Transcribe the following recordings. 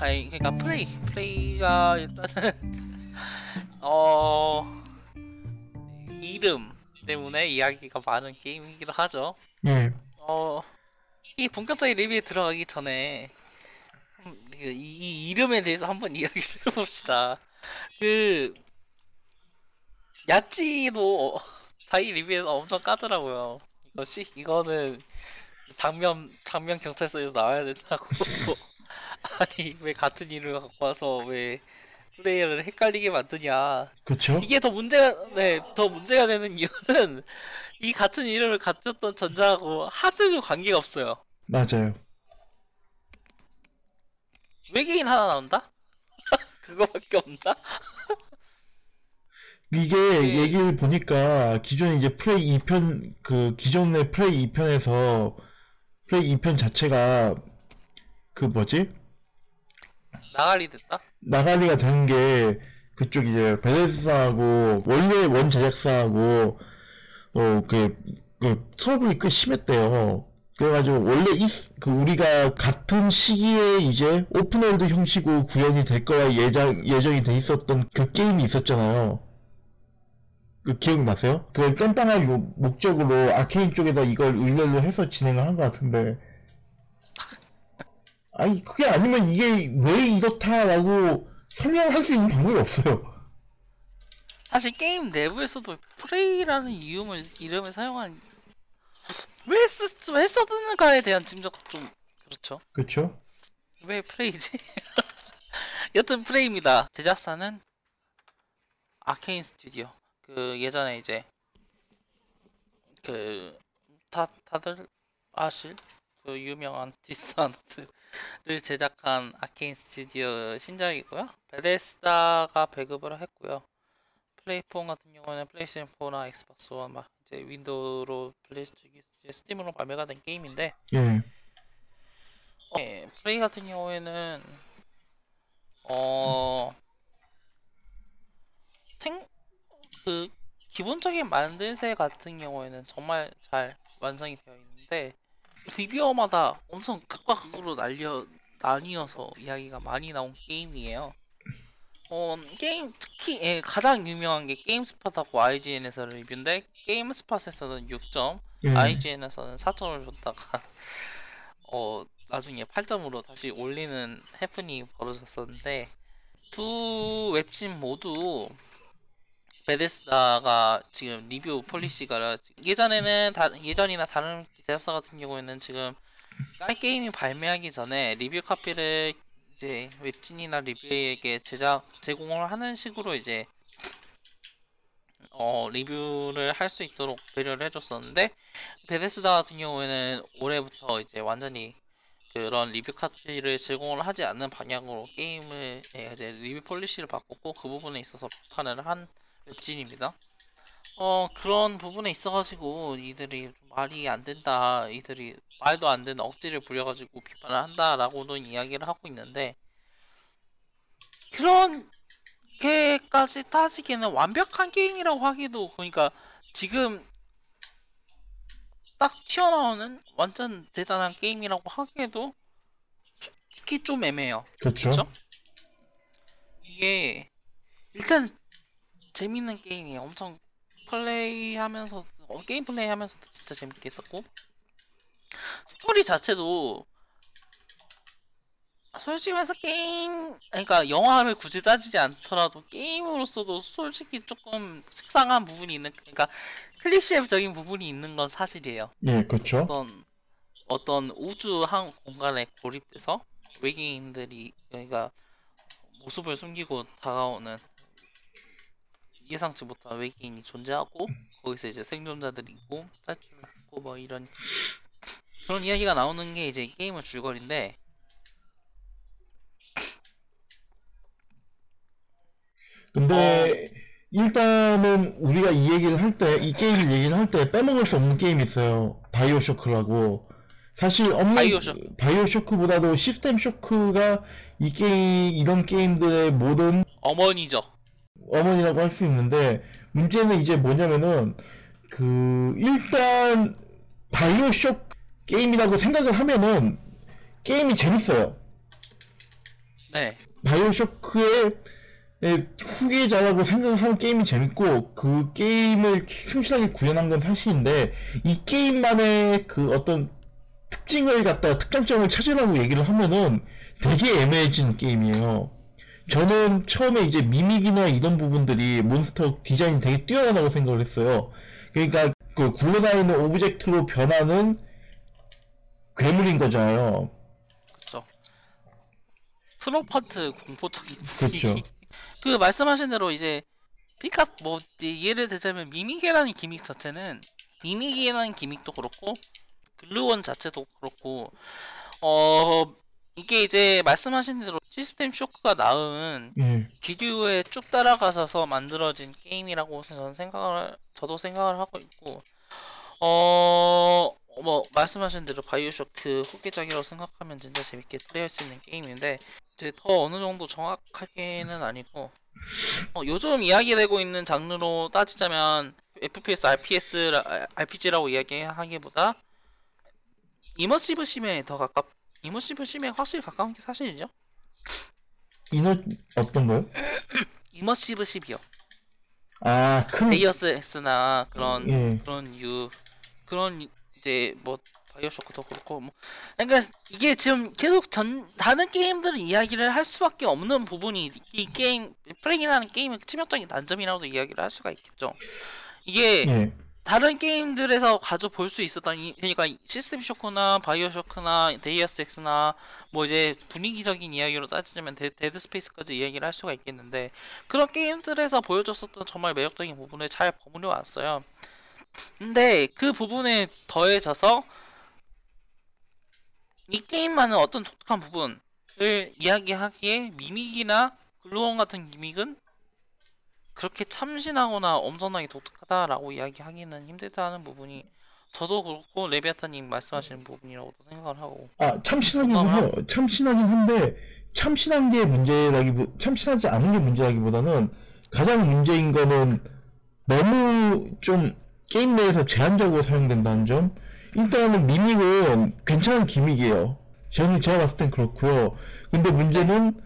아니 그러니까 프레이 프레이가 일단은 어 이름 때문에 이야기가 많은 게임이기도 하죠. 예. 어, 이 본격적인 리뷰에 들어가기 전에 음, 그 이, 이 이름에 대해서 한번 이야기를 해봅시다. 그 야찌도 자기 리뷰에서 엄청 까더라고요. 이것이 이거는 장면 장면 경찰서에서 나와야 된다고. 아니 왜 같은 이름을 갖고 와서 왜 플레이어를 헷갈리게 만드냐. 그쵸? 이게 더 문제가 네, 더 문제가 되는 이유는 이 같은 이름을 가졌던 전작하고 하등 관계가 없어요. 맞아요. 외계인 하나 나온다? 그거밖에 없나? 이게 네. 얘기를 보니까 기존에 이제 프레이 2편 그 기존의 프레이 2편에서 프레이 2편 자체가 그 뭐지? 나가리 됐다? 나가리가 되는 게 그쪽 이제 베데스다하고 원래 원 제작사하고 어그 그 트러블이 꽤 심했대요. 그래가지고 원래 이 그 우리가 같은 시기에 이제 open world 형식으로 구현이 될 거라 예정 예정이 돼 있었던 그 게임이 있었잖아요. 그 기억나세요? 그걸 땜빵할 요- 목적으로 아케인 쪽에다 이걸 의뢰를 해서 진행을 한 것 같은데 아니 그게 아니면 이게 왜 이렇다라고 설명할 수 있는 방법이 없어요. 사실 게임 내부에서도 프레이라는 이름을 이름을 사용한 왜, 쓰, 왜 썼는가에 대한 짐작 좀 그렇죠. 그렇죠? 왜 프레이지? 여튼 프레이입니다. 제작사는 아케인 스튜디오. 그 예전에 이제 그 다, 다들 아실 그 유명한 디스아너드를 제작한 아케인 스튜디오 신작이고요. 베데스다가 배급을 했고요. 플랫폼 같은 경우는 플레이스테이션 4나 엑스박스 1, 막 이제 윈도우로 플레이스테이션 스팀으로 발매가 된 게임인데 예. 네, 프레이 같은 경우에는 어 생, 그 기본적인 만들새 같은 경우에는 정말 잘 완성이 되어 있는데 리뷰어마다 엄청 극과 극으로 날려 나뉘어서 이야기가 많이 나온 게임이에요. 어 게임 특히 예, 가장 유명한 게 게임스팟하고 IGN에서 리뷰인데 게임스팟에서는 6점, 예. IGN에서는 4점을 줬다가 어 나중에 8점으로 다시 올리는 해프닝이 벌어졌었는데 두 웹진 모두 Bethesda가 지금 리뷰 policy가 예전에는 다, 예전이나 다른 제작사 같은 경우에는 지금 깔 게임이 발매하기 전에 review copy를 이제 웹진이나 리뷰어에게 제작 제공을 하는 식으로 이제 어 리뷰를 할 수 있도록 배려를 해줬었는데 Bethesda 같은 경우에는 올해부터 이제 완전히 그런 리뷰 카피를 제공을 하지 않는 방향으로 게임을 예, 이제 리뷰 폴리시를 바꿨고 그 부분에 있어서 비판을 한 웹진입니다. 어 그런 부분에 있어가지고 이들이 좀 말이 안 된다, 이들이 말도 안 되는 억지를 부려가지고 비판을 한다라고는 이야기를 하고 있는데 그런 게까지 따지기에는 완벽한 게임이라고 하기도 그러니까 지금 딱 튀어나오는 완전 대단한 게임이라고 하기에도 솔직히 좀 애매해요. 그렇죠. 이게 일단 재밌는 게임이에요. 엄청 플레이하면서 어, 게임 플레이하면서도 진짜 재밌게 했었고 스토리 자체도 솔직히 말해서 게임 그러니까 영화를 굳이 따지지 않더라도 게임으로서도 솔직히 조금 식상한 부분이 있는 그러니까 클리셰적인 부분이 있는 건 사실이에요. 예, 그렇죠. 어떤 어떤 우주 한 공간에 고립돼서 외계인들이 그러니까 모습을 숨기고 다가오는 예상치 못한 외계인이 존재하고 거기서 이제 생존자들이 있고 탈출하고 뭐 이런 그런 이야기가 나오는 게 이제 게임의 줄거리인데 근데 일단은 우리가 이 얘기를 할 때, 이 게임을 얘기를 할 때 빼먹을 수 없는 게임이 있어요. BioShock라고. 사실 없는 BioShock. BioShock보다도 System Shock가 이 게임 이런 게임들의 모든 어머니죠. 어머니라고 할 수 있는데 문제는 이제 뭐냐면은 그 일단 BioShock 게임이라고 생각을 하면은 게임이 재밌어요. 네. BioShock의 의 후계자라고 생각을 하는 게임이 재밌고 그 게임을 충실하게 구현한 건 사실인데 이 게임만의 그 어떤 특징을 갖다 특장점을 찾으라고 얘기를 하면은 되게 애매해진 게임이에요. 저는 처음에 이제 mimic이나 이런 부분들이 몬스터 디자인이 되게 뛰어나다고 생각을 했어요. 그러니까 그 굴러다니는 object로 변하는 괴물인 거잖아요. 그렇죠. 프로파트 공포적인 그렇죠. 그 말씀하신 대로 이제 피카 뭐 예를 들자면 미미게라는 기믹 자체는 미미게라는 기믹도 그렇고 글루원 자체도 그렇고 어 이게 이제 말씀하신 대로 시스템 쇼크가 낳은 예. 기류에 쭉 따라가서 만들어진 게임이라고 저는 생각을 저도 생각을 하고 있고 어 뭐 말씀하신 대로 바이오쇼크 후계작이라고 생각하면 진짜 재밌게 플레이할 수 있는 게임인데 이제 더 어느 정도 정확하게는 아니고 어, 요즘 이야기되고 있는 장르로 따지자면 FPS, RPS, RPG라고 이야기하기보다 이머시브 심에 더 가깝 이머시브 심에 확실히 가까운 게 사실이죠. 이너 어떤 거요? 이머시브 심이요. 아, 큰 Deus Ex나 그런 예. 그런 유 그런 이제 뭐 BioShock도 그렇고 뭐 그러니까 이게 지금 계속 전 다른 게임들은 이야기를 할 수밖에 없는 부분이 이 게임 Prey라는 게임의 치명적인 단점이라고도 이야기를 할 수가 있겠죠. 이게 예. 다른 게임들에서 가져 볼 수 있었던 이, 그러니까 System Shock나 BioShock나 Deus Ex나 뭐 이제 분위기적인 이야기로 따지자면 데, Dead Space까지 이야기를 할 수가 있겠는데 그런 게임들에서 보여줬었던 정말 매력적인 부분을 잘 버무려 왔어요. 근데 그 부분에 더해져서 이 게임만은 어떤 독특한 부분을 이야기하기에 미믹이나 글루원 같은 기믹은 그렇게 참신하거나 엄청나게 독특하다라고 이야기하기는 힘들다는 부분이 저도 그렇고 레비아타님 말씀하시는 부분이라고도 생각을 하고 아, 참신하긴 해요. 참신하긴 한데 참신한 게 문제라기보 참신하지 않은 게 문제라기보다는 가장 문제인 거는 너무 좀 게임 내에서 제한적으로 사용된다는 점. 일단은 미믹은 괜찮은 기믹이에요. 저는 제가 봤을 땐 그렇고요. 근데 문제는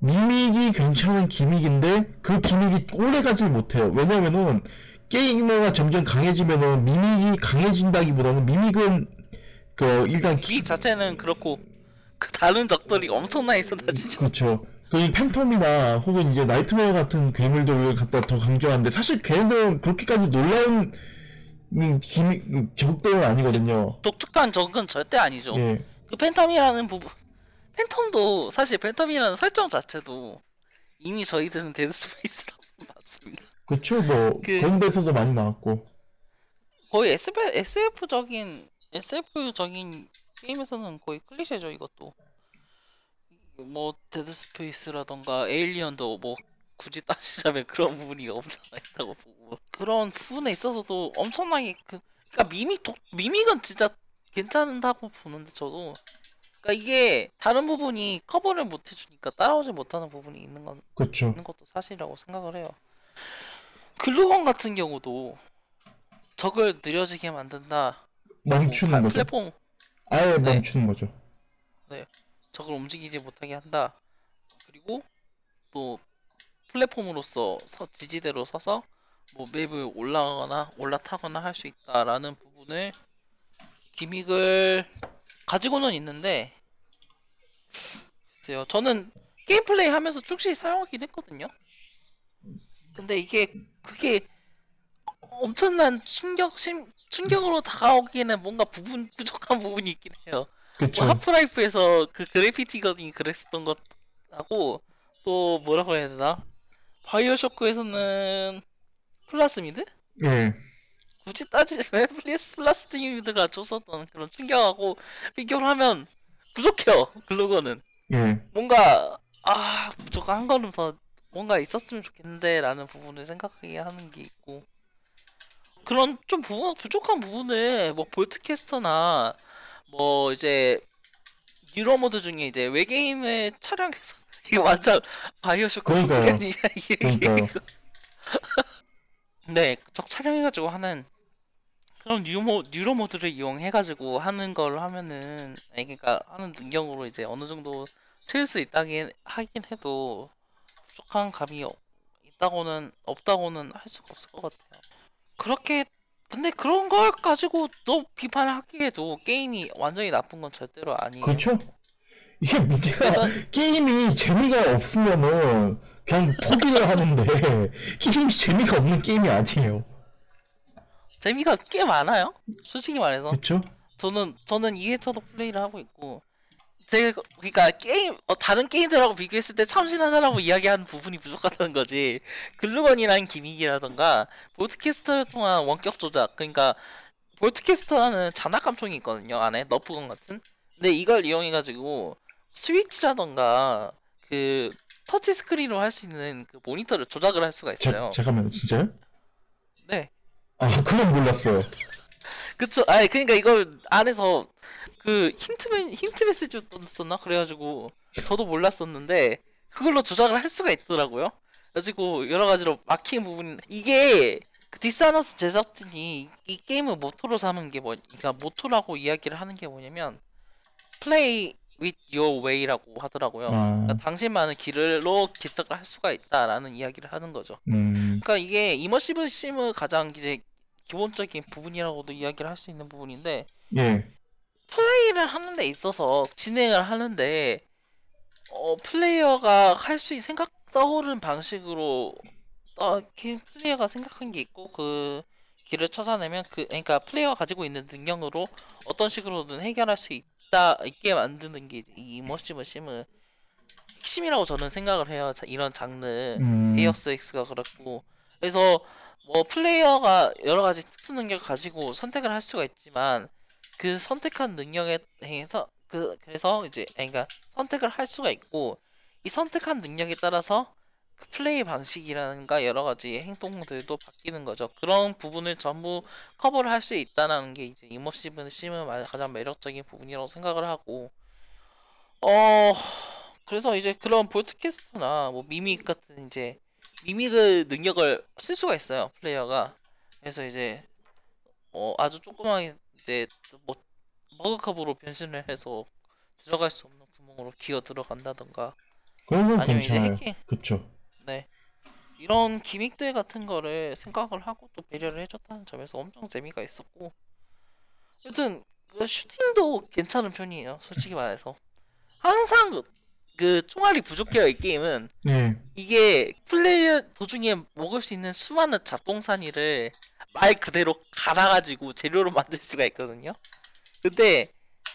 미믹이 괜찮은 기믹인데 그 기믹이 오래 가질 못해요. 왜냐면은 게이머가 점점 강해지면은 미믹이 강해진다기보다는 미믹은 그 일단 기, 자체는 그렇고 그 다른 적들이 엄청나게 쏟아지죠. 그렇죠. 그 phantom이나 혹은 이제 nightmare 같은 괴물들을 갖다 더 강조하는데 사실 걔네들은 그렇게까지 놀라운 음, gimmick 음, 적들은 아니거든요. 독특한 적은 절대 아니죠. 예. 그 phantom이라는 부분 phantom도 사실 phantom이라는 설정 자체도 이미 저희들은 Dead Space라고 봤습니다. 그렇죠. 뭐 그- 그런 데서도 많이 나왔고. 거의 SF, SF적인 SF적인 게임에서는 거의 클리셰죠 이것도 뭐 Dead Space라던가 Alien도 뭐 굳이 따지자면 그런 부분이 없잖아 있다고 보고 그런 부분에 있어서도 엄청나게 그 그러니까 mimic 독 mimic은 진짜 괜찮다고 보는데 저도 그러니까 이게 다른 부분이 커버를 못 해주니까 따라오지 못하는 부분이 있는 건 그렇죠. 있는 것도 사실이라고 생각을 해요. 글루건 같은 경우도 적을 느려지게 만든다. 멈추는 뭐, 거죠. 플랫폼 아예 네. 멈추는 거죠. 적을 움직이지 못하게 한다. 그리고 또 플랫폼으로서 서, 지지대로 서서 뭐 맵을 올라가거나 올라타거나 할 수 있다라는 부분을 기믹을 가지고는 있는데 글쎄요 저는 게임 플레이 하면서 쭉씩 사용하긴 했거든요 근데 이게 그게 엄청난 충격 심, 충격으로 다가오기에는 뭔가 부분 부족한 부분이 있긴 해요 그렇죠. 뭐 Half-Life에서 그 gravity gun이 그랬었던 것하고 또 뭐라고 해야 되나 BioShock에서는 plasmid? 예. 굳이 따지면 플리스 plasmid가 줬었던 그런 충격하고 비교를 하면 부족해요 글로거는 예. 뭔가 아 부족한 한 걸음 더 뭔가 있었으면 좋겠는데 라는 부분을 생각하게 하는 게 있고 그런 좀 부분, 부족한 부분을 뭐 볼트캐스터나 뭐 이제 유로 모드 중에 이제 외계인을 촬영해서 이거 완전 바이오쇼크 그러니까요. 이게 그러니까요. 네, 적 촬영해가지고 하는 그럼 뉴모 뉴로 모드를 이용해가지고 하는 걸 하면은 아니 그러니까 하는 능력으로 이제 어느 정도 채울 수 있다긴 하긴 해도 부족한 감이 없- 있다고는 없다고는 할 수가 없을 것 같아요. 그렇게 근데 그런 걸 가지고 또 비판을 하기에도 게임이 완전히 나쁜 건 절대로 아니에요. 그렇죠? 이게 문제가 그래서- 게임이 재미가 없으면은 그냥 포기를 하는데 게임이 재미가 없는 게임이 아니에요. 재미가 꽤 많아요. 솔직히 말해서 그렇죠? 저는 저는 2회차도 플레이를 하고 있고 제가 그러니까 게임 어, 다른 게임들하고 비교했을 때 참신하다라고 이야기하는 부분이 부족하다는 거지 글루건이라는 기믹이라던가 볼트캐스터를 통한 원격 조작 그러니까 볼트캐스터라는 장난감총이 있거든요 안에 너프건 같은 근데 이걸 이용해 가지고 스위치라던가 그 터치 스크린으로 할 수 있는 그 모니터를 조작을 할 수가 자, 있어요 잠깐만요, 진짜요? 네 아, 그건 몰랐어요. 그쵸. 아니 그러니까 이걸 안에서 그 힌트 힌트 메시지 썼나 그래가지고 저도 몰랐었는데 그걸로 조작을 할 수가 있더라고요. 그래가지고 여러 가지로 막힌 부분 이게 그 Dishonored 제작진이 이 게임을 모토로 삼은 게 뭐, 그러니까 모토라고 이야기를 하는 게 뭐냐면 play with your way라고 하더라고요. 아, 그러니까 당신만의 길로 개척을 할 수가 있다라는 이야기를 하는 거죠. 음, 그러니까 이게 이머시브 심의 가장 이제 기본적인 부분이라고도 이야기를 할 수 있는 부분인데 예, 플레이를 하는 데 있어서 진행을 하는데 어 플레이어가 할수 생각 떠오른 방식으로 어 기- 플레이어가 생각한 게 있고 그 길을 찾아내면 그 그러니까 플레이어가 가지고 있는 능력으로 어떤 식으로든 해결할 수 있 다 있게 만드는 게 이 immersive sim의 핵심이라고 저는 생각을 해요. 자- 이런 장르. 음, Deus Ex가 그렇고. 그래서 뭐 플레이어가 여러 가지 특수 능력을 가지고 선택을 할 수가 있지만 그 선택한 능력에 대해서 그 그래서 이제 아니, 그러니까 선택을 할 수가 있고 이 선택한 능력에 따라서 그 플레이 방식이라든가 여러 가지 행동들도 바뀌는 거죠. 그런 부분을 전부 커버를 할 수 있다는 게 이제 이머시브 심은 마- 가장 매력적인 부분이라고 생각을 하고 어 그래서 이제 그런 볼트캐스트나 뭐 미믹 같은 이제 미믹의 능력을 쓸 수가 있어요 플레이어가 그래서 이제 어 아주 조그맣게 이제 뭐 머그컵으로 변신을 해서 들어갈 수 없는 구멍으로 기어 들어간다던가 그런 건 괜찮아요. 해킹 그쵸? 네. 이런 기믹들 같은 거를 생각을 하고 또 배려를 해줬다는 점에서 엄청 재미가 있었고. 여튼 그 슈팅도 괜찮은 편이에요 솔직히 말해서. 항상 그 총알이 부족해요 이 게임은. 예, 이게 플레이어 도중에 먹을 수 있는 수많은 잡동사니를 말 그대로 갈아가지고 재료로 만들 수가 있거든요. 근데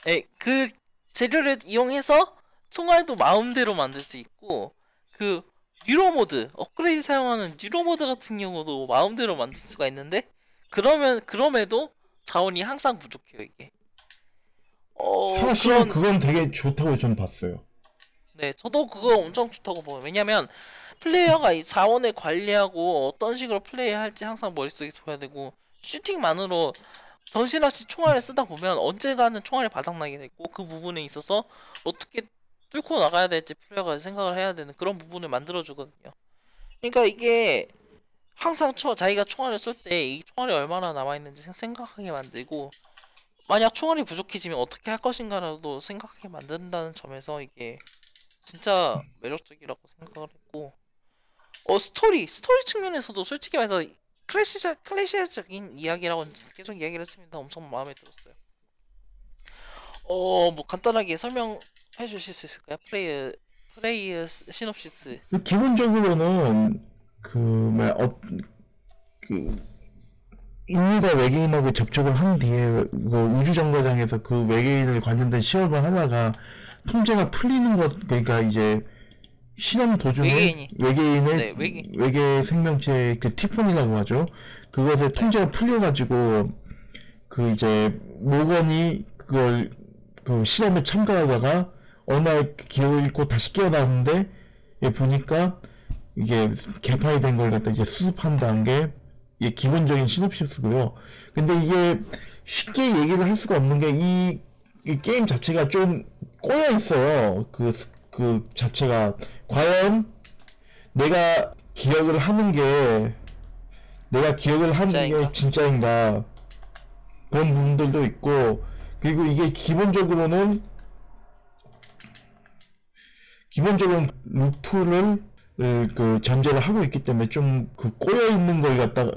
에, 그 재료를 이용해서 총알도 마음대로 만들 수 있고 그 Neuromod 업그레이드 사용하는 Neuromod 같은 경우도 마음대로 만들 수가 있는데 그러면 그럼에도 자원이 항상 부족해요 이게. 어 사실 그런 그건 되게 좋다고 저는 봤어요. 네, 저도 그거 엄청 좋다고 봐요. 왜냐면 플레이어가 이 자원을 관리하고 어떤 식으로 플레이할지 항상 머릿속에 둬야 되고 슈팅만으로 정신없이 총알을 쓰다 보면 언젠가는 총알이 바닥나게 되고 그 부분에 있어서 어떻게 뚫고 나가야 될지 플레이어가 생각을 해야 되는 그런 부분을 만들어 주거든요. 그러니까 이게 항상 초, 자기가 총알을 쏠 때 이 총알이 얼마나 남아 있는지 생각하게 만들고 만약 총알이 부족해지면 어떻게 할 것인가라도 생각하게 만든다는 점에서 이게 진짜 매력적이라고 생각을 했고 어 스토리 스토리 측면에서도 솔직히 말해서 클리셰적 클리셰적인 이야기라고 계속 이야기를 했습니다. 엄청 마음에 들었어요. 어 뭐 간단하게 설명 해 주실 수 있을까요? 플레이 플레이 시놉시스 그 기본적으로는 그 뭐야 어, 그 인류가 외계인하고 접촉을 한 뒤에 그 우주 정거장에서 그 외계인을 관련된 시험을 하다가 통제가 풀리는 것 그러니까 이제 실험 도중에 외계인이. 외계인의 네, 외계- 외계 생명체 그 티폰이라고 하죠. 그것에 통제가 풀려가지고 그 이제 모건이 그걸 그 실험에 참가하다가 어느 날 기억을 잃고 다시 깨어났는데 얘 보니까 이게 개판이 된 걸 갖다 이제 수습한다는 게 이게 기본적인 시놉시스고요. 근데 이게 쉽게 얘기를 할 수가 없는 게이 이 게임 자체가 좀 꼬여 있어요. 그, 스- 그 자체가 과연 내가 기억을 하는 게 내가 기억을 하는 게 진짜인가? 진짜인가? 그런 부분들도 있고 그리고 이게 기본적으로는 기본적으로 루프를 어, 그 전제를 하고 있기 때문에 좀 그 꼬여 있는 걸 갖다가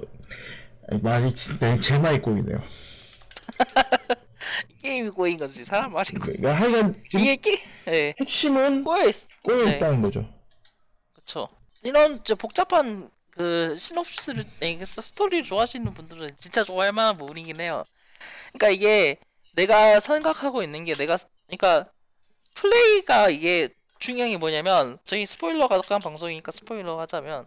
말이 진짜 제 말이 꼬이네요. 게임이 꼬인 거지 사람 말이 꼬인 그러니까 하여간 좀 이게 게 예. 핵심은 꼬여있어 꼬여 네. 있다는 거죠. 그쵸 이런 저 복잡한 그 시놉시스를 네, 스토리를 좋아하시는 분들은 진짜 좋아할 만한 부분이긴 해요 그러니까 이게 내가 생각하고 있는 게 내가 그러니까 플레이가 이게 중요한 게 뭐냐면 저희 스포일러가 약간 방송이니까 스포일러 하자면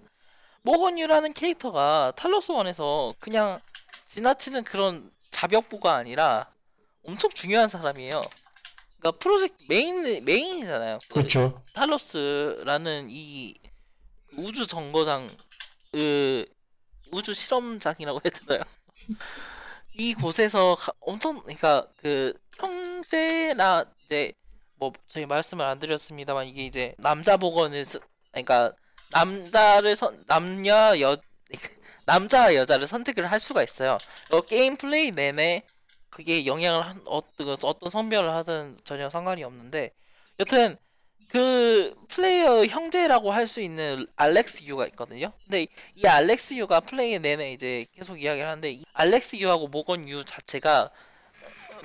모건유라는 캐릭터가 탈로스 원에서 그냥 지나치는 그런 자벽부가 아니라 엄청 중요한 사람이에요. 그러니까 프로젝트 메인 메인이잖아요. 그 그렇죠. Talos라는 이 우주 정거장 그 우주 실험장이라고 해야 되나요? 이 곳에서 가- 엄청 그러니까 그 형제나 이제 뭐 저희 말씀을 안 드렸습니다만 이게 이제 남자 복원을 쓰- 그러니까 남자를 선 남녀 여 남자와 여자를 선택을 할 수가 있어요. 어, 게임 플레이 내내 그게 영향을 한 어떤 어떤 성별을 하든 전혀 상관이 없는데 여튼 그 플레이어 형제라고 할 수 있는 알렉스 유가 있거든요. 근데 이 알렉스 유가 플레이 내내 이제 계속 이야기를 하는데 이 알렉스 유하고 모건 유 자체가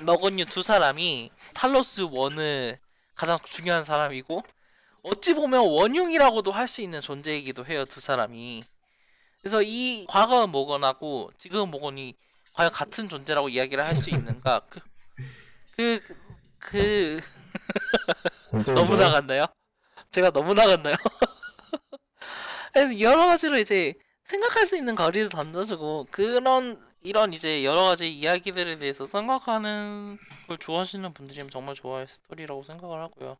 모건 유 두 사람이 Talos One을 가장 중요한 사람이고 어찌 보면 원흉이라고도 할 수 있는 존재이기도 해요 두 사람이. 그래서 이 과거 모건하고 지금 모건이 과연 같은 존재라고 이야기를 할 수 있는가? 그 그, 그, 너무 나갔나요? 제가 너무 나갔나요? 그래서 여러 가지로 이제 생각할 수 있는 거리를 던져주고 그런 이런 이제 여러 가지 이야기들에 대해서 생각하는 걸 좋아하시는 분들이면 정말 좋아할 스토리라고 생각을 하고요.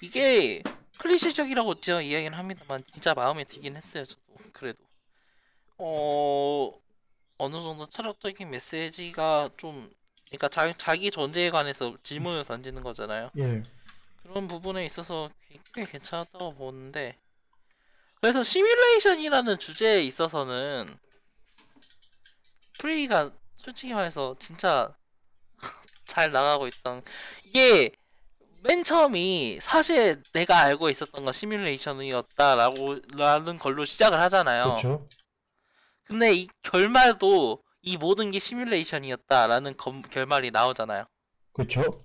이게 클리셰적이라고 제가 이야기는 합니다만 진짜 마음에 들긴 했어요. 저도 그래도 어 어느 정도 철학적인 메시지가 좀 그러니까 자, 자기 존재에 관해서 질문을 던지는 거잖아요. 예. 그런 부분에 있어서 꽤- 꽤 괜찮았다고 보는데 그래서 시뮬레이션이라는 주제에 있어서는 프레이가 솔직히 말해서 진짜 잘 나가고 있던 이게 맨 처음이 사실 내가 알고 있었던 건 시뮬레이션이었다라고 라는 걸로 시작을 하잖아요. 그렇죠. 근데 이 결말도 이 모든 게 시뮬레이션이었다라는 검- 결말이 나오잖아요. 그렇죠.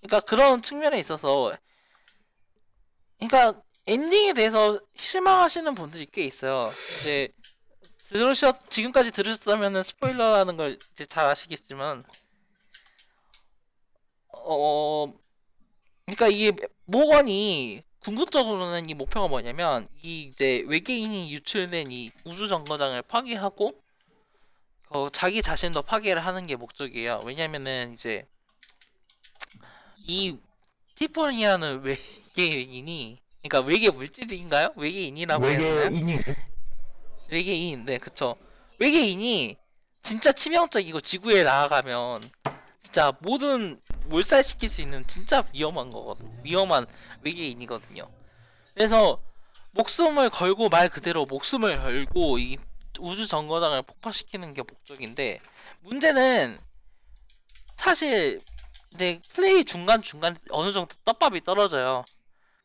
그러니까 그런 측면에 있어서 그러니까 엔딩에 대해서 실망하시는 분들이 꽤 있어요. 이제 들으셨 지금까지 들으셨다면은 스포일러라는 걸 이제 잘 아시겠지만 어 그러니까 이게 모건이 궁극적으로는 이 목표가 뭐냐면 이 이제 외계인이 유출된 이 우주 정거장을 파괴하고 어, 자기 자신도 파괴를 하는 게 목적이에요. 왜냐면은 이제 이 티포니라는 외계인이 그러니까 외계 물질인가요? 외계인이라고 해야 되나요? 외계인. 네 그쵸. 외계인이 진짜 치명적이고 지구에 나아가면 진짜 모든 몰살시킬 수 있는 진짜 위험한 거거든 위험한 외계인이거든요. 그래서 목숨을 걸고 말 그대로 목숨을 걸고 이 우주 정거장을 폭파시키는 게 목적인데 문제는 사실 이제 플레이 중간 중간 어느 정도 떡밥이 떨어져요.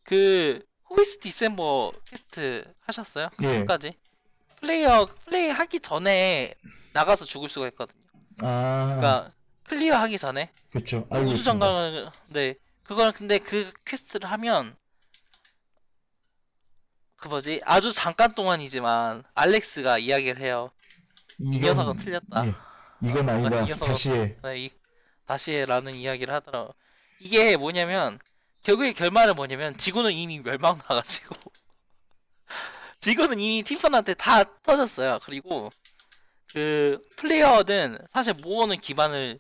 그 Who is December quest 하셨어요? 예. 끝까지 플레이어 플레이 하기 전에 나가서 죽을 수가 있거든요. 아 그러니까 클리어 하기 전에 그렇죠. 알고 우주 있습니다. 정강을 네 그걸 근데 그 퀘스트를 하면 그 뭐지 아주 잠깐 동안이지만 알렉스가 이야기를 해요. 이 이건- 녀석은 틀렸다. 예. 이건 아니다. 이 녀석은- 다시 해. 네, 이, 다시 해라는 이야기를 하더라고. 이게 뭐냐면 결국에 결말은 뭐냐면 지구는 이미 멸망 나가지고 지구는 이미 티펀한테 다 터졌어요. 그리고 그 플레이어는 사실 모건은 기반을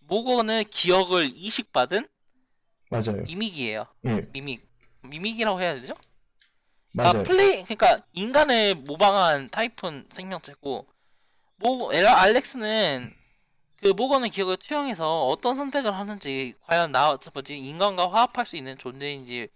모건은 기억을 이식받은 맞아요. 미믹이에요. 예. 미믹 미믹이라고 해야 되죠? 맞아요. 아, 플레이 그러니까 인간을 모방한 타이푼 생명체고 모 알렉스는 그 모건의 기억을 투영해서 어떤 선택을 하는지 과연 나 뭐지 인간과 화합할 수 있는 존재인지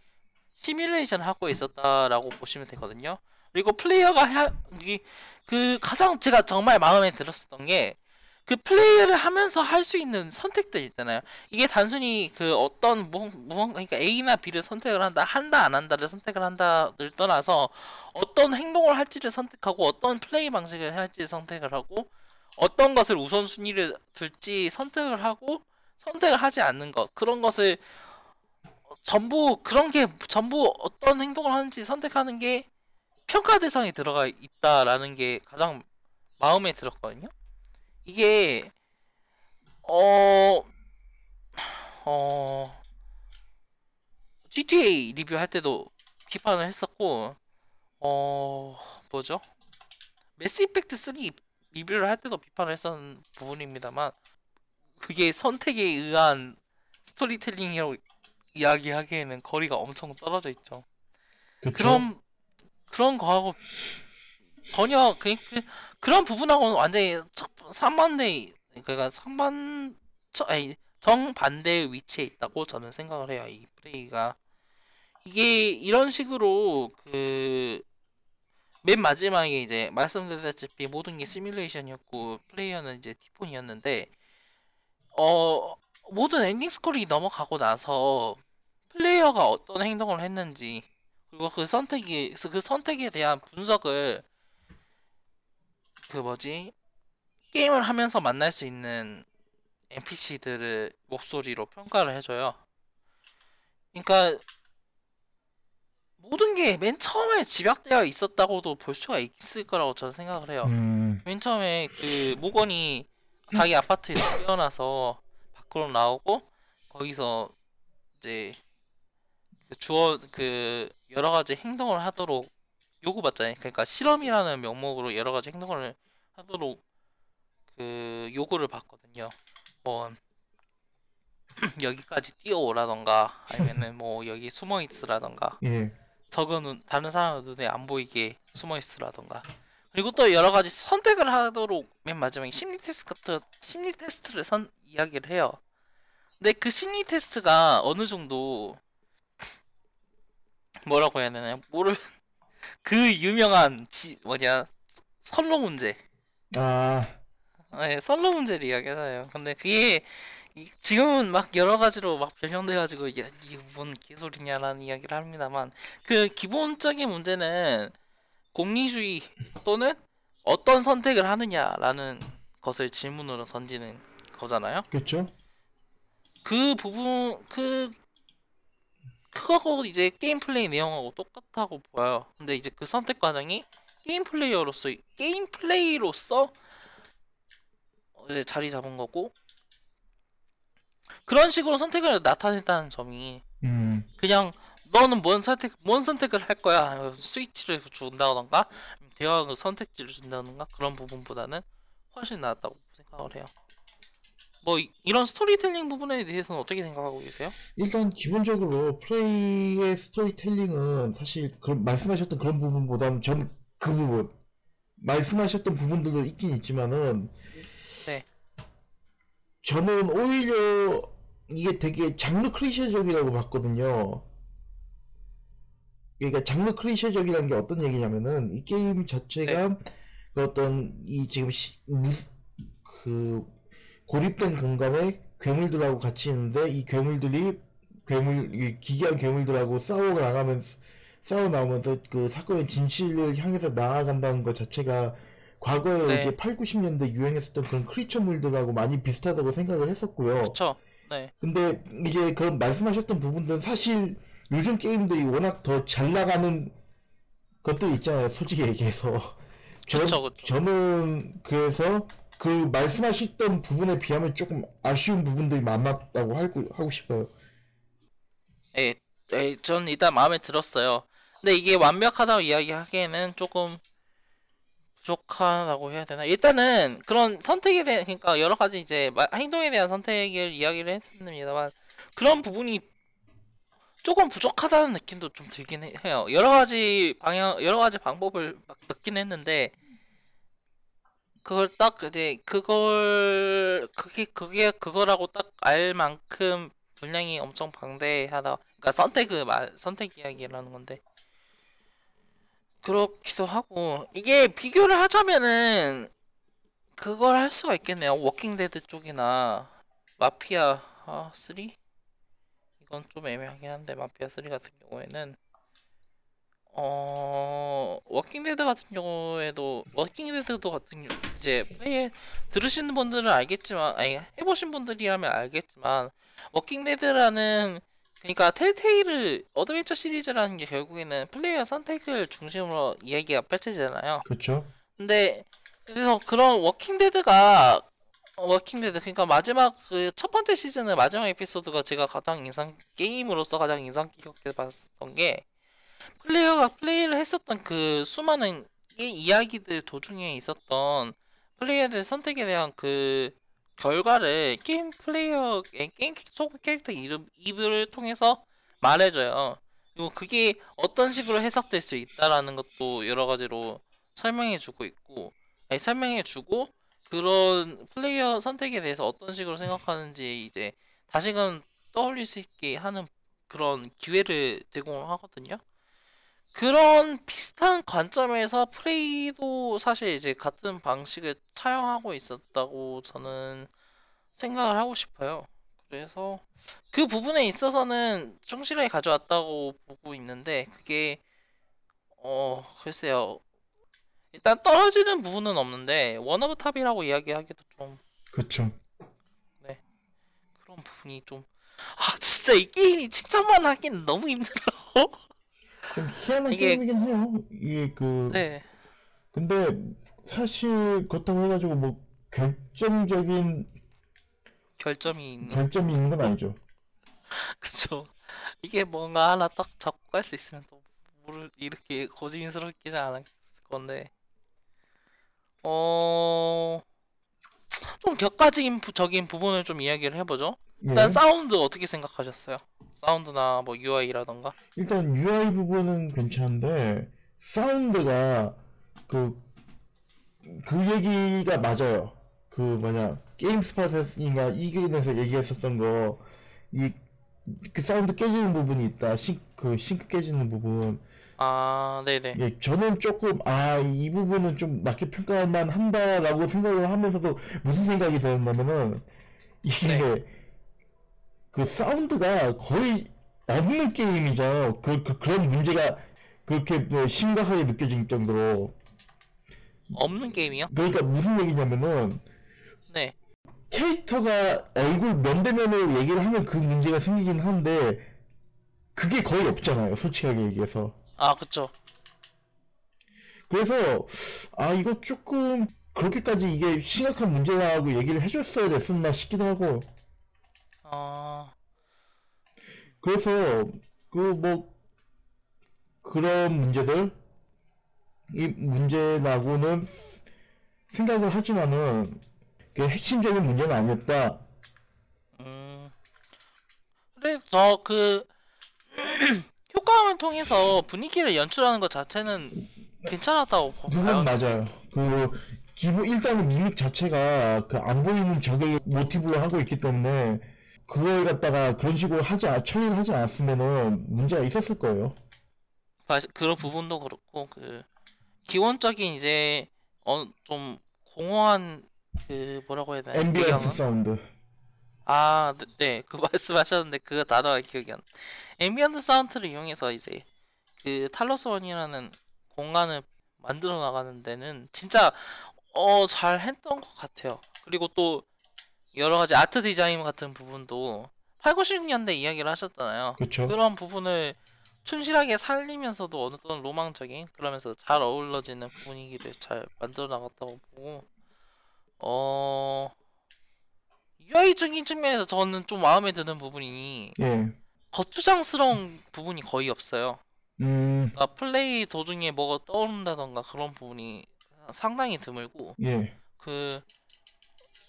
시뮬레이션을 하고 있었다라고 보시면 되거든요. 그리고 플레이어가 하, 이, 그 가장 제가 정말 마음에 들었었던 게 그 플레이를 하면서 할 수 있는 선택들 있잖아요. 이게 단순히 그 어떤 무, 무언가 그러니까 A나 B를 선택을 한다, 한다 안 한다를 선택을 한다를 떠나서 어떤 행동을 할지를 선택하고 어떤 플레이 방식을 할지 선택을 하고 어떤 것을 우선순위를 둘지 선택을 하고 선택을 하지 않는 것 그런 것을 전부 그런 게 전부 어떤 행동을 하는지 선택하는 게 평가 대상에 들어가 있다라는 게 가장 마음에 들었거든요. 이게 어, 어, GTA 리뷰할 때도 비판을 했었고, 어, 뭐죠? 매스 이펙트 3 리뷰를 할 때도 비판을 했었는 부분입니다만, 그게 선택에 의한 스토리텔링이라고 이야기하기에는 거리가 엄청 떨어져 있죠. 그쵸? 그럼 그런 거하고 전혀 그, 그 그 런 부분하고는 완전히 척- 상반대 그러니까 상반 저- 아니 정반대의 위치에 있다고 저는 생각을 해요. 이 Prey가 이게 이런 식으로 그 맨 마지막에 이제 말씀드렸다시피 모든 게 시뮬레이션이었고 플레이어는 이제 Typhon이었는데 어 모든 엔딩 scroll이 넘어가고 나서 플레이어가 어떤 행동을 했는지 그리고 그 선택이 그 선택에 대한 분석을 그 뭐지 게임을 하면서 만날 수 있는 NPC들을 목소리로 평가를 해줘요. 그러니까 모든 게 맨 처음에 집약되어 있었다고도 볼 수가 있을 거라고 저는 생각을 해요. 음, 맨 처음에 그 모건이 자기 아파트에서 깨어나서 밖으로 나오고 거기서 이제 그 주어 그 여러 가지 행동을 하도록 요구받잖아요. 그러니까 실험이라는 명목으로 여러 가지 행동을 하도록 그 요구를 받거든요. 뭐 여기까지 뛰어오라던가 아니면은 뭐 여기 숨어 있으라던가 예. 적은 다른 사람 눈에 안 보이게 숨어 있으라던가 그리고 또 여러 가지 선택을 하도록 맨 마지막에 심리 테스트 같은 심리 테스트를 선 이야기를 해요. 근데 그 심리 테스트가 어느 정도 뭐라고 해야 되나요? 모를 그 유명한 지 뭐냐 선로 문제. 아, 네, 선로 문제를 이야기해요. 근데 그게 이- 지금은 막 여러 가지로 막 변형돼가지고 야, 이게 뭔 개소리냐라는 이야기를 합니다만 그 기본적인 문제는 공리주의 또는 어떤 선택을 하느냐라는 것을 질문으로 던지는 거잖아요. 그렇죠? 그 부분 그 그거하고 이제 게임 플레이 내용하고 똑같다고 보여요. 근데 이제 그 선택 과정이 게임 플레이어로서 게임 플레이로서 이제 자리 잡은 거고. 그런 식으로 선택을 나타냈다는 점이 음, 그냥 너는 뭔 선택 뭔 선택을 할 거야? 스위치를 준다던가? 대화의 선택지를 준다던가? 그런 부분보다는 훨씬 나았다고 생각을 해요. 뭐 이- 이런 스토리텔링 부분에 대해서는 어떻게 생각하고 계세요? 일단 기본적으로 Prey의 스토리텔링은 사실 그런 말씀하셨던 그런 부분보다는 전 그 부분 말씀하셨던 부분들도 있긴 있지만은 네. 저는 오히려 이게 되게 장르 클리셰적이라고 봤거든요. 그러니까 장르 클리셰적이라는 게 어떤 얘기냐면은 이 게임 자체가 그 어떤 이 지금 시, 무, 그 고립된 공간에 괴물들하고 같이 있는데 이 괴물들이 괴물 이 기괴한 괴물들하고 싸워 나가면서 싸워 나오면서 그 사건의 진실을 향해서 나아간다는 것 자체가 과거에 네. 이제 8, 90년대 유행했었던 그런 크리처물들하고 많이 비슷하다고 생각을 했었고요. 그렇죠. 네. 근데 이제 그런 말씀하셨던 부분들은 사실 요즘 게임들이 워낙 더 잘 나가는 것들 있잖아요. 솔직히 얘기해서. 저, 그쵸, 그쵸. 저는 그래서 그 말씀하셨던 부분에 비하면 조금 아쉬운 부분들이 많았다고 하고, 하고 싶어요. 예, 예, 전 일단 마음에 들었어요. 근데 이게 완벽하다고 이야기하기에는 조금 부족하다고 해야 되나? 일단은 그런 선택에 대한 그러니까 여러 가지 이제 마- 행동에 대한 선택을 이야기를 했습니다만 그런 부분이 조금 부족하다는 느낌도 좀 들긴 해- 해요. 여러 가지 방향, 여러 가지 방법을 막 넣긴 했는데 그걸 딱 이제 그걸 그게 그게 그거라고 딱 알 만큼 분량이 엄청 방대하다. 그러니까 선택을 말 선택 이야기라는 건데 그렇기도 하고 이게 비교를 하자면은 그걸 할 수가 있겠네요. Walking Dead 쪽이나 Mafia 아, 3? 이건 좀 애매하긴 한데 Mafia 3 같은 경우에는 어 Walking Dead 같은 경우에도 Walking Dead도 같은 경우 이제 플레이 들으시는 분들은 알겠지만 아니 해보신 분들이라면 알겠지만 Walking Dead라는 그러니까 Telltale의 어드벤처 시리즈라는 게 결국에는 플레이어 선택을 중심으로 이야기가 펼쳐지잖아요. 그렇죠. 근데 그래서 그런 Walking Dead가 어, Walking Dead 그러니까 마지막 그 첫 번째 시즌의 마지막 에피소드가 제가 가장 인상 게임으로서 가장 인상 깊게 봤었던 게 플레이어가 플레이를 했었던 그 수많은 이 이야기들 도중에 있었던 플레이어들의 선택에 대한 그 결과를 게임 플레이어 게임 속 캐릭터 이름 입을 통해서 말해줘요. 그리고 그게 어떤 식으로 해석될 수 있다라는 것도 여러 가지로 설명해주고 있고 아니, 설명해주고 그런 플레이어 선택에 대해서 어떤 식으로 생각하는지 이제 다시금 떠올릴 수 있게 하는 그런 기회를 제공을 하거든요. 그런 비슷한 관점에서 Prey도 사실 이제 같은 방식을 차용하고 있었다고 저는 생각을 하고 싶어요. 그래서 그 부분에 있어서는 충실하게 가져왔다고 보고 있는데 그게 어 글쎄요 일단 떨어지는 부분은 없는데 one of top이라고 이야기하기도 좀 그렇죠. 그런 부분이 좀 아 진짜 이 게임이 칭찬만 하긴 너무 힘들어. 좀 희한한 이게- 게임이긴 해요. 이게 그 네. 근데 사실 그렇다고 해가지고 뭐 결정적인 결점이 있는 결점이 있는 건 아니죠. 그쵸. 이게 뭔가 하나 딱 잡고 갈 수 있으면 또 모를 이렇게 고진스럽지는 않았을 건데 어. 좀 곁가지적인 부- 적인 부분을 좀 이야기를 해보죠. 일단 예. 사운드 어떻게 생각하셨어요? 사운드나 뭐 UI라던가? 일단 UI 부분은 괜찮은데 사운드가 그, 그 얘기가 맞아요. 그 뭐냐 GameSpot인가 IGN에서 얘기했었던 거 이 그 사운드 깨지는 부분이 있다. 싱, 그 싱크 깨지는 부분. 아, 네네. 예, 저는 조금 아 이 부분은 좀 낮게 평가할 만하다라고 생각을 하면서도 무슨 생각이 들었냐면은 이게 네. 그 사운드가 거의 없는 게임이죠. 그, 그 그런 문제가 그렇게 뭐 심각하게 느껴질 정도로 없는 게임이요? 그러니까 무슨 얘기냐면은 네. 캐릭터가 얼굴 면대면으로 얘기를 하면 그 문제가 생기긴 한데 그게 거의 없잖아요. 솔직하게 얘기해서. 아, 그쵸. 그래서 아 이거 조금 그렇게까지 이게 심각한 문제라고 얘기를 해줬어야 됐었나 싶기도 하고 아, 그래서 그 뭐 그런 문제들 이 문제라고는 생각을 하지만은 그 핵심적인 문제는 아니었다. 음. 그래서 그 효과음을 통해서 분위기를 연출하는 것 자체는 괜찮았다고 봐요. 맞아요. 그 기본 일단은 Mimic 자체가 그 안 보이는 적을 모티브로 하고 있기 때문에 그걸 갖다가 그런 식으로 하지 않- 처리를 하지 않았으면은 문제가 있었을 거예요. 그런 부분도 그렇고 그 기본적인 이제 어좀 공허한 그 뭐라고 해야 되나 ambient? 사운드. 아, 네, 네, 그 말씀하셨는데 그 단어가 기억이 안 나. ambient sound를 이용해서 이제 그 탈로스 원이라는 공간을 만들어 나가는 데는 진짜 어 잘 했던 것 같아요. 그리고 또 여러 가지 아트 디자인 같은 부분도 8, 90년대 이야기를 하셨잖아요. 그렇죠. 그런 부분을 충실하게 살리면서도 어느 정도 로망적인 그러면서 잘 어우러지는 분위기를 잘 만들어 나갔다고 보고 어 UI적인 측면에서 저는 좀 마음에 드는 부분이 예. 거추장스러운 부분이 거의 없어요. 음, 그러니까 플레이 도중에 뭐가 떠오른다던가 그런 부분이 상당히 드물고 예. 그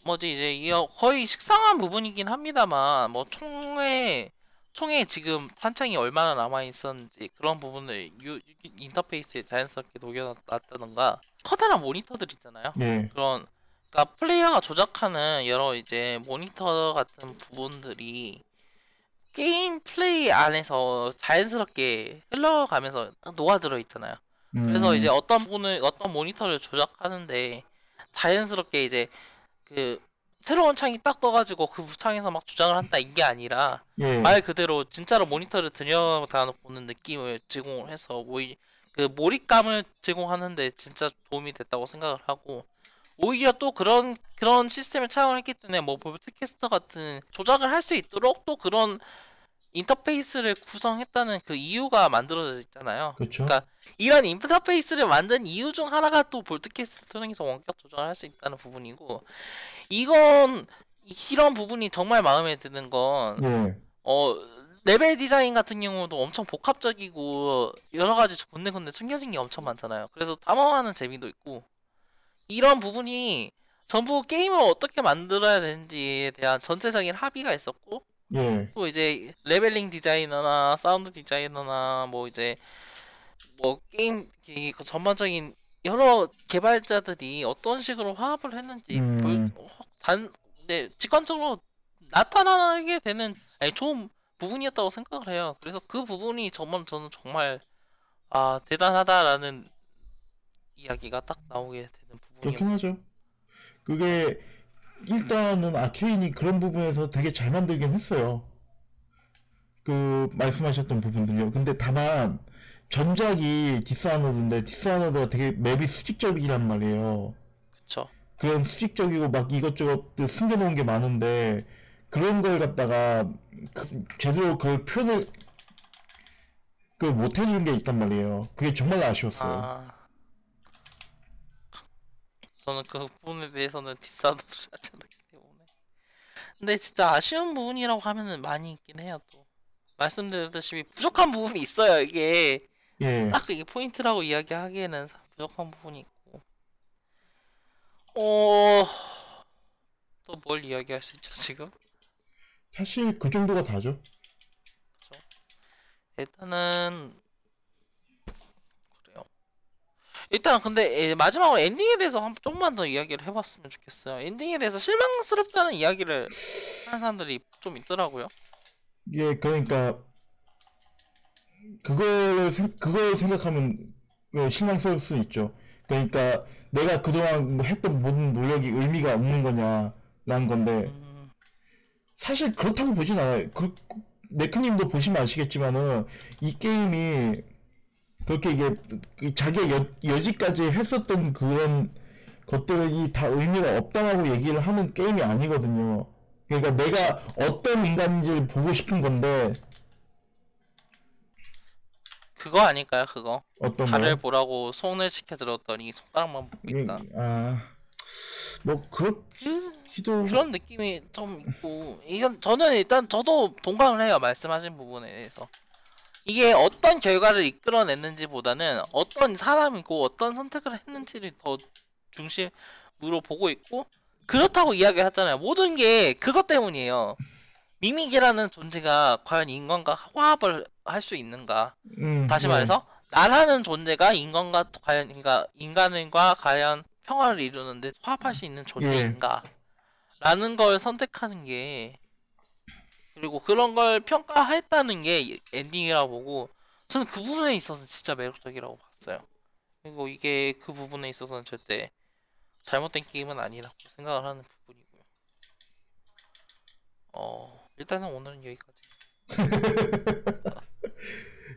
뭐지 이제 이 거의 식상한 부분이긴 합니다만 뭐 총에 총에 지금 탄창이 얼마나 남아 있었는지 그런 부분을 유, 인터페이스에 자연스럽게 녹여놨다던가 커다란 모니터들 있잖아요. 예. 그런 그러니까 플레이어가 조작하는 여러 이제 모니터 같은 부분들이 게임 플레이 안에서 자연스럽게 흘러가면서 녹아들어 있잖아요. 그래서 음, 이제 어떤 분을 어떤 모니터를 조작하는데 자연스럽게 이제 그 새로운 창이 딱 떠가지고 그 창에서 막 주장을 한다 이게 아니라 예. 말 그대로 진짜로 모니터를 들여다 보는 느낌을 제공을 해서 오히 그 몰입감을 제공하는데 진짜 도움이 됐다고 생각을 하고 오히려 또 그런 그런 시스템을 차용을 했기 때문에 뭐 볼트캐스터 같은 조작을 할 수 있도록 또 그런 인터페이스를 구성했다는 그 이유가 만들어져 있잖아요. 그렇죠. 그러니까 이런 인터페이스를 만든 이유 중 하나가 또 볼트캐스트 통해서 원격 조정을 할 수 있다는 부분이고 이건 이런 부분이 정말 마음에 드는 건 예. 어 레벨 디자인 같은 경우도 엄청 복합적이고 여러 가지 군데군데 숨겨진 게 엄청 많잖아요. 그래서 탐험하는 재미도 있고 이런 부분이 전부 게임을 어떻게 만들어야 되는지에 대한 전체적인 합의가 있었고 예. 또 이제 leveling 디자이너나 사운드 디자이너나 뭐 이제 뭐 게임 이- 그 전반적인 여러 개발자들이 어떤 식으로 화합을 했는지 음. 볼- 단 네, 직관적으로 나타나게 되는 아니, 좋은 부분이었다고 생각을 해요. 그래서 그 부분이 정말 저는 정말 아 대단하다라는 이야기가 딱 나오게 되는 부분이었고 그렇긴 하죠. 그게 일단은 아케인이 그런 부분에서 되게 잘 만들긴 했어요. 그 말씀하셨던 부분들요. 근데 다만 전작이 디스아너드인데 디스아너드가 되게 맵이 수직적이란 말이에요. 그쵸. 그런 수직적이고 막 이것저것 숨겨놓은 게 많은데 그런 걸 갖다가 그- 제대로 그걸 표현을 그 못해주는 게 있단 말이에요. 그게 정말 아쉬웠어요. 아 저는 그 부분에 대해서는 디스아너드를 하지 않았기 때문에 근데 진짜 아쉬운 부분이라고 하면은 많이 있긴 해요 또 말씀드렸다시피 부족한 부분이 있어요 이게 예. 딱 이게 포인트라고 이야기하기에는 사- 부족한 부분이 있고 어... 또 뭘 이야기할 수 있죠 지금? 사실 그 정도가 다죠. 일단은 그래요. 일단 근데 예, 마지막으로 엔딩에 대해서 한 조금만 더 이야기를 해봤으면 좋겠어요. 엔딩에 대해서 실망스럽다는 이야기를 하는 사람들이 좀 있더라고요. 예, 그러니까 그걸 생- 그걸 생각하면 어, 실망스러울 수 있죠. 그러니까 내가 그동안 뭐 했던 모든 노력이 의미가 없는 거냐라는 건데 음, 사실 그렇다고 보진 않아요. 그, 네크님도 보시면 아시겠지만은 이 게임이 그렇게 이게 그 자기의 여, 여지까지 했었던 그런 것들이 다 의미가 없다고 얘기를 하는 게임이 아니거든요. 그러니까 내가 어떤 인간인지를 보고 싶은 건데 그거 아닐까요? 그거 어떤 거요? 보라고 손을 시켜 들었더니 손가락만 보고 예. 아, 뭐 그렇기도 그런 느낌이 좀 있고 이건 저는 일단 저도 동감을 해요 말씀하신 부분에 대해서 이게 어떤 결과를 이끌어냈는지보다는 어떤 사람이고 어떤 선택을 했는지를 더 중심으로 보고 있고 그렇다고 이야기를 하잖아요 모든 게 그것 때문이에요 미믹이라는 존재가 과연 인간과 화합을 할 수 있는가 음, 다시 네. 말해서 나라는 존재가 인간과 과연 그러니까 인간과 과연 평화를 이루는데 화합할 수 있는 존재인가? 라는 걸 선택하는 게 그리고 그런 걸 평가했다는 게 엔딩이라고 보고 저는 그 부분에 있어서 진짜 매력적이라고 봤어요. 그리고 이게 그 부분에 있어서는 절대 잘못된 게임은 아니라고 생각을 하는 부분이고요. 어 일단은 오늘은 여기까지.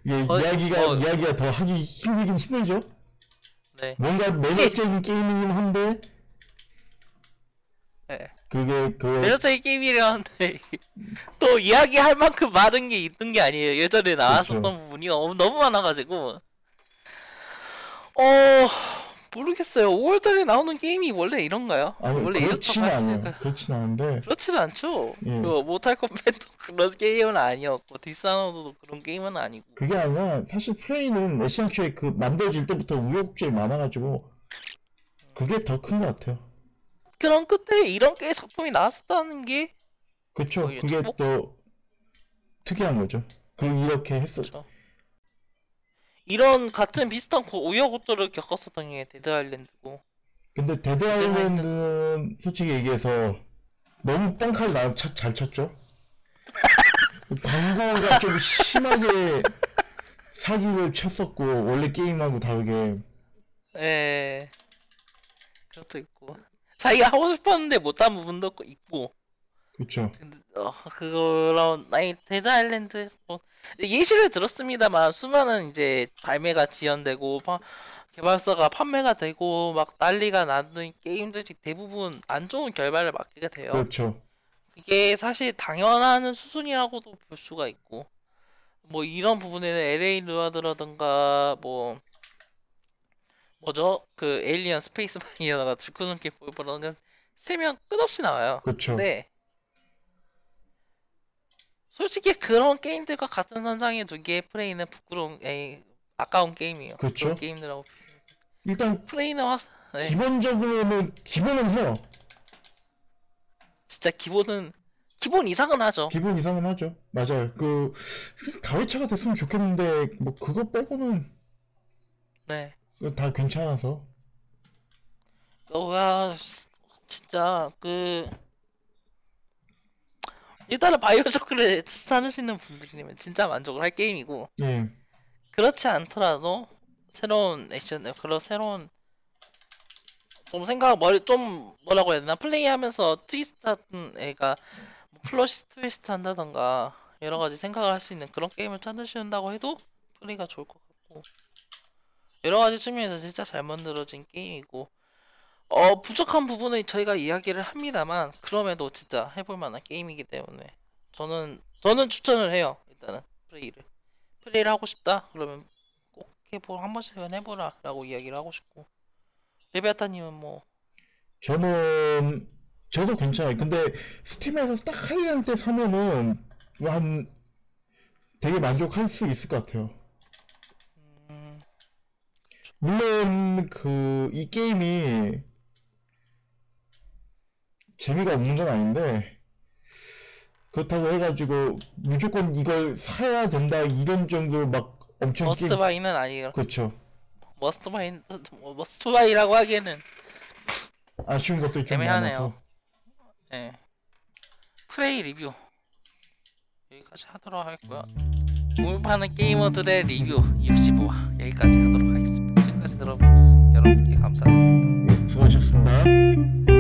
예, 어, 이야기가 어. 이야기가 더 하기 힘들긴 힘들죠. 네. 뭔가 매력적인 게임이긴 한데 네. 그게 그 매력적인 게임이라 하는데 또 이야기할 만큼 많은 게 있는 게 아니에요. 예전에 나왔었던 그렇죠. 부분이 너무, 너무 많아가지고 어 모르겠어요. 5월달에 나오는 게임이 원래 이런가요? 아니 원래 그렇지는 않아요. 그렇진 않은데 그렇지는 않죠. 예. 그 모탈 컴뱃도 그런 게임은 아니었고 디스아너드도 그런 게임은 아니고 그게 아니라 사실 프레이는 에시안 큐에 그 만들어질 때부터 우여곡절이 많아가지고 그게 더 큰 것 같아요. 그런 끝에 이런 게 작품이 나왔었다는 게 그쵸? 그게 축복? 또 특이한 거죠. 그리고 이렇게. 그렇죠. 이런 같은 비슷한 고- 우여곡절을 겪었었던 게 데드 아일랜드고 근데 데드 아일랜드는 솔직히 얘기해서 너무 뻥카를 나, 차, 잘 쳤죠? 광고가 좀 심하게 사기를 쳤었고 원래 게임하고 다르게 예. 그것도 있고 자기가 하고 싶었는데 못한 부분도 있고 그렇죠. 근데 어, 그런 아니 데드 아일랜드 뭐 예시를 들었습니다만 수많은 이제 발매가 지연되고 파- 개발사가 판매가 되고 막 난리가 나는 게임들이 대부분 안 좋은 결과를 맞게 돼요. 그렇죠. 그게 사실 당연한 수순이라고도 볼 수가 있고 뭐 이런 부분에는 LA 루아드라든가 뭐 뭐죠 그 에일리언 스페이스 마니아가 들쿠는게 보이버라는 세명 끝없이 나와요. 그렇죠. 근데 솔직히 그런 게임들과 같은 선상에 두기에 플레이는 부끄러운 에이, 아까운 게임이에요. 그렇죠. 게임들하고 일단 플레이는 화, 네, 기본적으로는 기본은 해요. 진짜 기본은 기본 이상은 하죠. 기본 이상은 하죠. 맞아요. 그 다회차가 됐으면 좋겠는데 뭐 그거 빼고는 네. 다 괜찮아서. 어, 야, 진짜 그 일단은 바이오쇼크를 찾으시는 분들이면 진짜 만족을 할 게임이고 예. 그렇지 않더라도 새로운 액션 그런 새로운 좀 생각 머리 좀 뭐라고 해야 되나 플레이하면서 트위스트 같은 애가 뭐 plot twist 한다던가 여러 가지 생각을 할 수 있는 그런 게임을 찾으신다고 해도 프레이가 좋을 것 같고 여러 가지 측면에서 진짜 잘 만들어진 게임이고 어 부족한 부분은 저희가 이야기를 합니다만 그럼에도 진짜 해볼 만한 게임이기 때문에 저는 저는 추천을 해요 일단은. 플레이를. 플레이를 하고 싶다? 그러면 꼭 해보 한 번씩은 해보라라고 이야기를 하고 싶고. 레베아타님은 뭐? 저는 저도 괜찮아요. 근데 스팀에서 딱 하이한 때 사면은 뭐한 되게 만족할 수 있을 것 같아요. 음, 물론 그 이 게임이 재미가 없는 건 아닌데 그렇다고 해가지고 무조건 이걸 사야 된다 이런 정도로 막 엄청 must game buy는 아니에요 그렇죠. must buy must buy라고 하기에는 아쉬운 것들이 좀 애매하네요. 예 프레이 리뷰 여기까지 하도록 하겠고요 파는 게이머들의 리뷰 65화 여기까지 하도록 하겠습니다 지금까지 들어주신 여러분께 감사합니다 예, 수고하셨습니다.